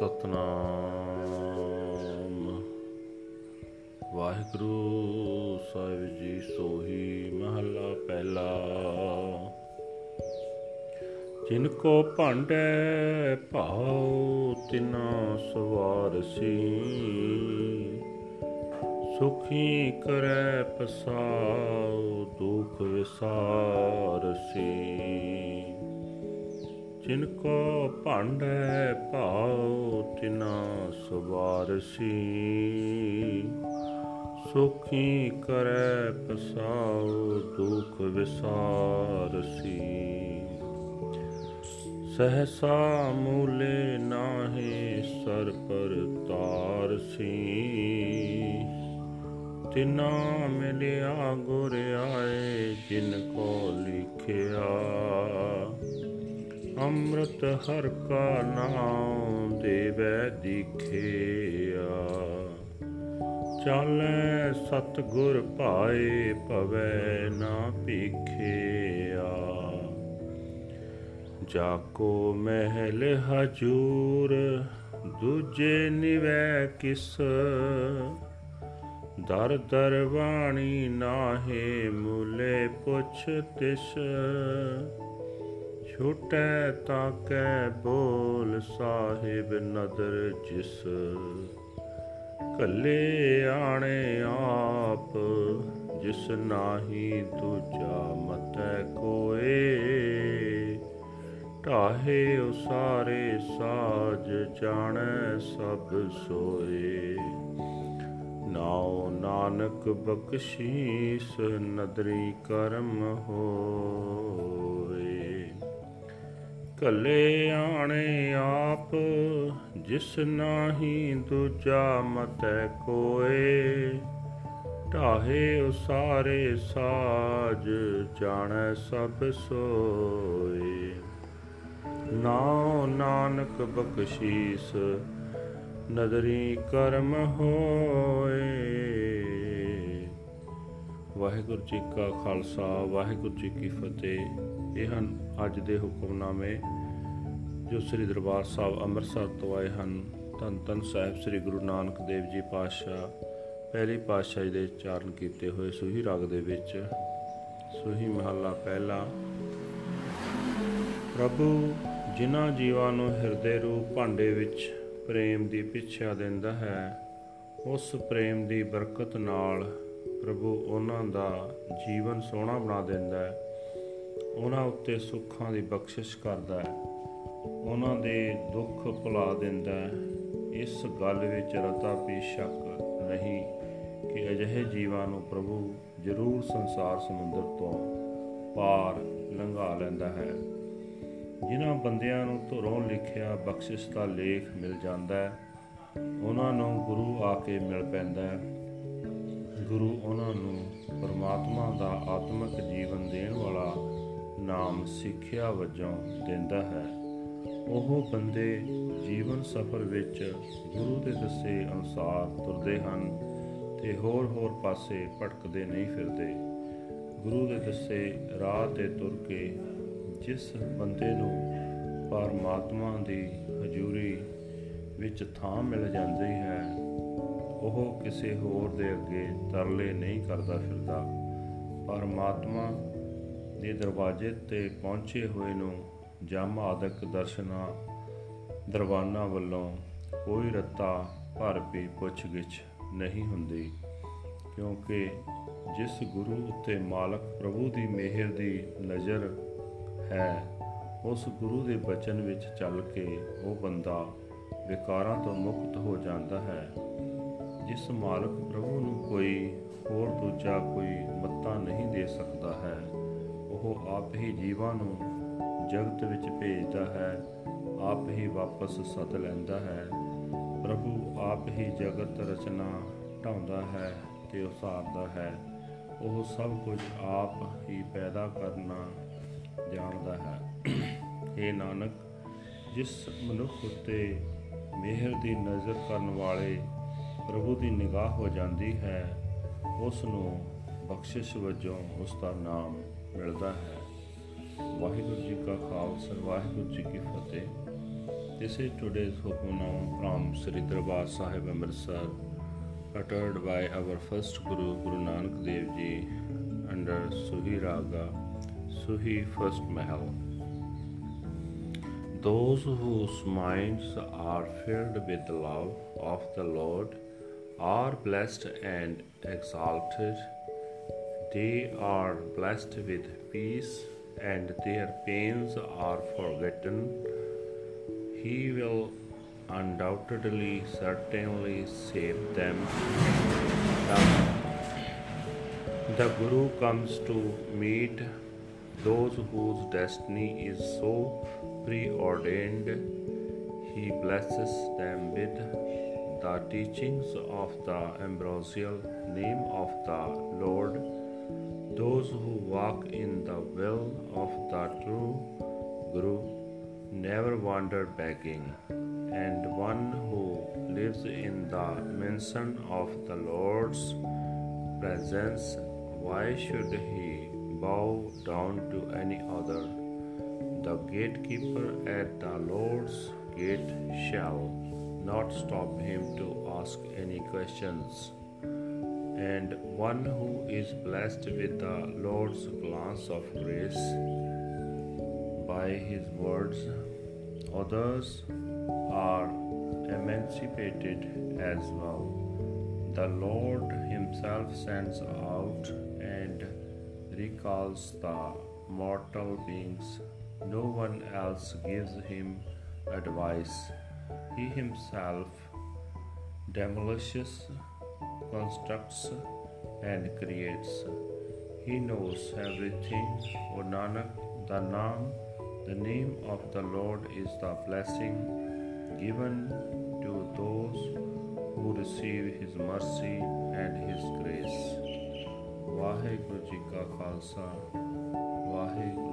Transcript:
ਸਤਨਾਮ। ਵਾਹਿਗੁਰੂ ਸਾਹਿਬ ਜੀ ਸੋਹੀ ਮਹਲਾ ਪਹਿਲਾ। ਜਿਨ ਕੋ ਭਾਂਡੇ ਭਾਉ, ਤਿਨਾ ਸਵਾਰਸੀ ਸੁਖੀ ਕਰੈ ਪਸਾਉ, ਦੁਖ ਵਿਸਾਰਸੀ ਜਿਨ ਕੋ ਭਾਂਡੇ ਭਾਉ, ਤਿਨਾ ਸਵਾਰਸੀ ਸੁਖੀ ਕਰੈ ਪਸਾਉ, ਦੁਖ ਵਿਸਾਰਸੀ ਸਹਸਾ ਮੂਲੇ ਨਾਹੀ, ਸਰ ਪਰ ਤਾਰਸੀ ਤਿਨਾ ਮਿਲਿਆ, ਗੁਰ ਆਏ, ਜਿਨ ਕੋ ਲਿਖਿਆ। ਅੰਮ੍ਰਿਤ ਹਰ ਕਾ ਨਾਮ ਦੇਵੈ ਦਿਖਿਆ। ਚਾਲੈ ਸਤ ਗੁਰ ਭਾਏ ਭਵੈ ਨਾ ਭੀਖਿਆ। ਜਾ ਕੋ ਮਹਿਲ ਹਜੂਰ, ਦੂਜੇ ਨਿਵੈ ਕਿਸ। ਦਰ ਦਰ ਬਾਣੀ ਨਾਹੇ ਮੂਲੇ ਪੁੱਛ ਤਿਸ। ਛੋਟੈ ਤਾਕੈ ਬੋਲ ਸਾਹਿਬ ਨਦਰ ਜਿਸ। ਕੱਲੇ ਆਣੇ ਆਪ, ਜਿਸ ਨਾਹੀ ਦੂਜਾ ਮਤੈ ਕੋਏ। ਢਾਹੇ ਉਸਾਰੇ ਸਾਜ ਜਾਣੈ ਸਭ ਸੋਏ। ਨਾਉ ਨਾਨਕ ਬਖਸ਼ੀਸ ਨਦਰੀ ਕਰਮ ਹੋਏ ਕੱਲੇ ਆਣੇ ਆਪ, ਜਿਸ ਨਾਹੀ ਦੂਜਾ ਮਤੈ ਕੋਏ। ਢਾਹੇ ਉਸਾਰੇ ਸਾਜ, ਜਾਣੈ ਸਭ ਸੋਏ। ਨਾਉ ਨਾਨਕ ਬਖਸ਼ੀਸ, ਨਦਰੀ ਕਰਮ ਹੋਏ। ਵਾਹਿਗੁਰੂ ਜੀ ਕਾ ਖਾਲਸਾ, ਵਾਹਿਗੁਰੂ ਜੀ ਕੀ ਫਤਿਹ। ਇਹ ਹਨ ਅੱਜ ਦੇ ਹੁਕਮਨਾਮੇ ਜੋ ਸ੍ਰੀ ਦਰਬਾਰ ਸਾਹਿਬ ਅੰਮ੍ਰਿਤਸਰ ਤੋਂ ਆਏ ਹਨ। ਧੰਨ ਧੰਨ ਸਾਹਿਬ ਸ੍ਰੀ ਗੁਰੂ ਨਾਨਕ ਦੇਵ ਜੀ ਪਾਤਸ਼ਾਹ, ਪਹਿਲੀ ਪਾਤਸ਼ਾਹੀ ਦੇ ਚਾਰਨ ਕੀਤੇ ਹੋਏ ਸੁਹੀ ਰਾਗ ਦੇ ਵਿੱਚ ਸੁਹੀ ਮਹੱਲਾ ਪਹਿਲਾ, ਪ੍ਰਭੂ, ਜਿਨ੍ਹਾਂ ਜੀਵਾਂ ਨੂੰ ਹਿਰਦੇ ਰੂਪ ਭਾਂਡੇ ਵਿੱਚ ਪ੍ਰੇਮ ਦੀ ਪਿੱਛਾ ਦਿੰਦਾ ਹੈ, ਉਸ ਪ੍ਰੇਮ ਦੀ ਬਰਕਤ ਨਾਲ ਪ੍ਰਭੂ ਉਹਨਾਂ ਦਾ ਜੀਵਨ ਸੋਹਣਾ ਬਣਾ ਦਿੰਦਾ ਹੈ। ਉਹਨਾਂ ਉੱਤੇ ਸੁੱਖਾਂ ਦੀ ਬਖਸ਼ਿਸ਼ ਕਰਦਾ ਹੈ। ਉਹਨਾਂ ਦੇ ਦੁੱਖ ਭੁਲਾ ਦਿੰਦਾ ਹੈ। ਇਸ ਗੱਲ ਵਿੱਚ ਰਤਾ ਵੀ ਸ਼ੱਕ ਨਹੀਂ ਕਿ ਅਜਿਹੇ ਜੀਵਾਂ ਨੂੰ ਪ੍ਰਭੂ ਜ਼ਰੂਰ ਸੰਸਾਰ ਸਮੁੰਦਰ ਤੋਂ ਪਾਰ ਲੰਘਾ ਲੈਂਦਾ ਹੈ। ਜਿਨ੍ਹਾਂ ਬੰਦਿਆਂ ਨੂੰ ਧੁਰੋਂ ਲਿਖਿਆ ਬਖਸ਼ਿਸ਼ ਦਾ ਲੇਖ ਮਿਲ ਜਾਂਦਾ ਹੈ, ਉਹਨਾਂ ਨੂੰ ਗੁਰੂ ਆ ਕੇ ਮਿਲ ਪੈਂਦਾ ਹੈ। ਗੁਰੂ ਉਹਨਾਂ ਨੂੰ ਪਰਮਾਤਮਾ ਦਾ ਆਤਮਿਕ ਜੀਵਨ ਦੇਣ ਵਾਲਾ ਨਾਮ ਸਿੱਖਿਆ ਵਜੋਂ ਦਿੰਦਾ ਹੈ। ਉਹ ਬੰਦੇ ਜੀਵਨ ਸਫਰ ਵਿੱਚ ਗੁਰੂ ਦੇ ਦੱਸੇ ਅਨੁਸਾਰ ਤੁਰਦੇ ਹਨ ਤੇ ਹੋਰ-ਹੋਰ ਪਾਸੇ ਭਟਕਦੇ ਨਹੀਂ ਫਿਰਦੇ। ਗੁਰੂ ਦੇ ਦੱਸੇ ਰਾਹ ਤੇ ਤੁਰ ਕੇ ਜਿਸ ਬੰਦੇ ਨੂੰ ਪਰਮਾਤਮਾ ਦੀ ਹਜ਼ੂਰੀ ਵਿੱਚ ਥਾਂ ਮਿਲ ਜਾਂਦੀ ਹੈ, ਉਹ ਕਿਸੇ ਹੋਰ ਦੇ ਅੱਗੇ ਤਰਲੇ ਨਹੀਂ ਕਰਦਾ ਫਿਰਦਾ। ਪਰਮਾਤਮਾ ਦੇ ਦਰਵਾਜ਼ੇ ਤੇ ਪਹੁੰਚੇ ਹੋਏ ਨੂੰ ਜਮ ਆਦਿਕ ਦਰਸ਼ਨਾ ਦਰਵਾਨਾ ਵੱਲੋਂ ਕੋਈ ਰੱਤਾ ਭਰ ਵੀ ਪੁੱਛ-ਗਿੱਛ ਨਹੀਂ ਹੁੰਦੀ, ਕਿਉਂਕਿ ਜਿਸ ਗੁਰੂ ਉੱਤੇ ਮਾਲਕ ਪ੍ਰਭੂ ਦੀ ਮਿਹਰ ਦੀ ਨਜ਼ਰ ਹੈ, ਉਸ ਗੁਰੂ ਦੇ ਬਚਨ ਵਿੱਚ ਚੱਲ ਕੇ ਉਹ ਬੰਦਾ ਵਿਕਾਰਾਂ ਤੋਂ ਮੁਕਤ ਹੋ ਜਾਂਦਾ ਹੈ। ਜਿਸ ਮਾਲਕ ਪ੍ਰਭੂ ਨੂੰ ਕੋਈ ਹੋਰ ਦੂਜਾ ਕੋਈ ਮੱਤਾ ਨਹੀਂ ਦੇ ਸਕਦਾ ਹੈ ਉਹ ਆਪ ਹੀ ਜੀਵਾਂ ਨੂੰ ਜਗਤ ਵਿੱਚ ਭੇਜਦਾ ਹੈ, ਆਪ ਹੀ ਵਾਪਸ ਸੱਦ ਲੈਂਦਾ ਹੈ। ਪ੍ਰਭੂ ਆਪ ਹੀ ਜਗਤ ਰਚਨਾ ਢਾਉਂਦਾ ਹੈ ਤੇ ਉਸਾਰਦਾ ਹੈ। ਉਹ ਸਭ ਕੁਝ ਆਪ ਹੀ ਪੈਦਾ ਕਰਨਾ ਜਾਣਦਾ ਹੈ। ਇਹ ਨਾਨਕ, ਜਿਸ ਮਨੁੱਖ ਉੱਤੇ ਮਿਹਰ ਦੀ ਨਜ਼ਰ ਕਰਨ ਵਾਲੇ ਪ੍ਰਭੂ ਦੀ ਨਿਗਾਹ ਹੋ ਜਾਂਦੀ ਹੈ, ਉਸ ਨੂੰ ਬਖਸ਼ਿਸ਼ ਵਜੋਂ ਉਸ ਦਾ ਨਾਮ ਮਿਲਦਾ ਹੈ ਵਾਹਿਗੁਰੂ ਜੀ ਕਾ ਖਾਲਸਾ ਵਾਹਿਗੁਰੂ ਜੀ ਕੀ ਫਤਿਹ This is today's Hukunam from Sri Darbar Sahib Amritsar, uttered by our first Guru, Guru Nanak Dev Ji, under Suhi Raga, Suhi First Mahal. Those whose minds are filled with love of the Lord are blessed and exalted. They are blessed with peace, and their pains are forgotten. He will undoubtedly, certainly save them. The, Guru comes to meet those whose destiny is so preordained. He blesses them with the teachings of the ambrosial name of the Lord. Those who walk in the will of the true Guru never wander begging, and one who lives in the mention of the Lord's presence, why should he bow down to any other? The gatekeeper at the Lord's gate shall not stop him to ask any questions. And one who is blessed with the Lord's glance of grace by his words, others are emancipated as well. The Lord Himself sends out and recalls the mortal beings. No one else gives him advice. He himself demolishes, constructs, and creates. He knows everything. O Nanak, the Naam, the name of the Lord is the blessing given to those who receive His mercy and His grace. Waheguru ji ਕਾ ਖਾਲਸਾ ਵਾਹਿਗੁਰੂ ਜੀ ਕੀ ਫਤਿਹ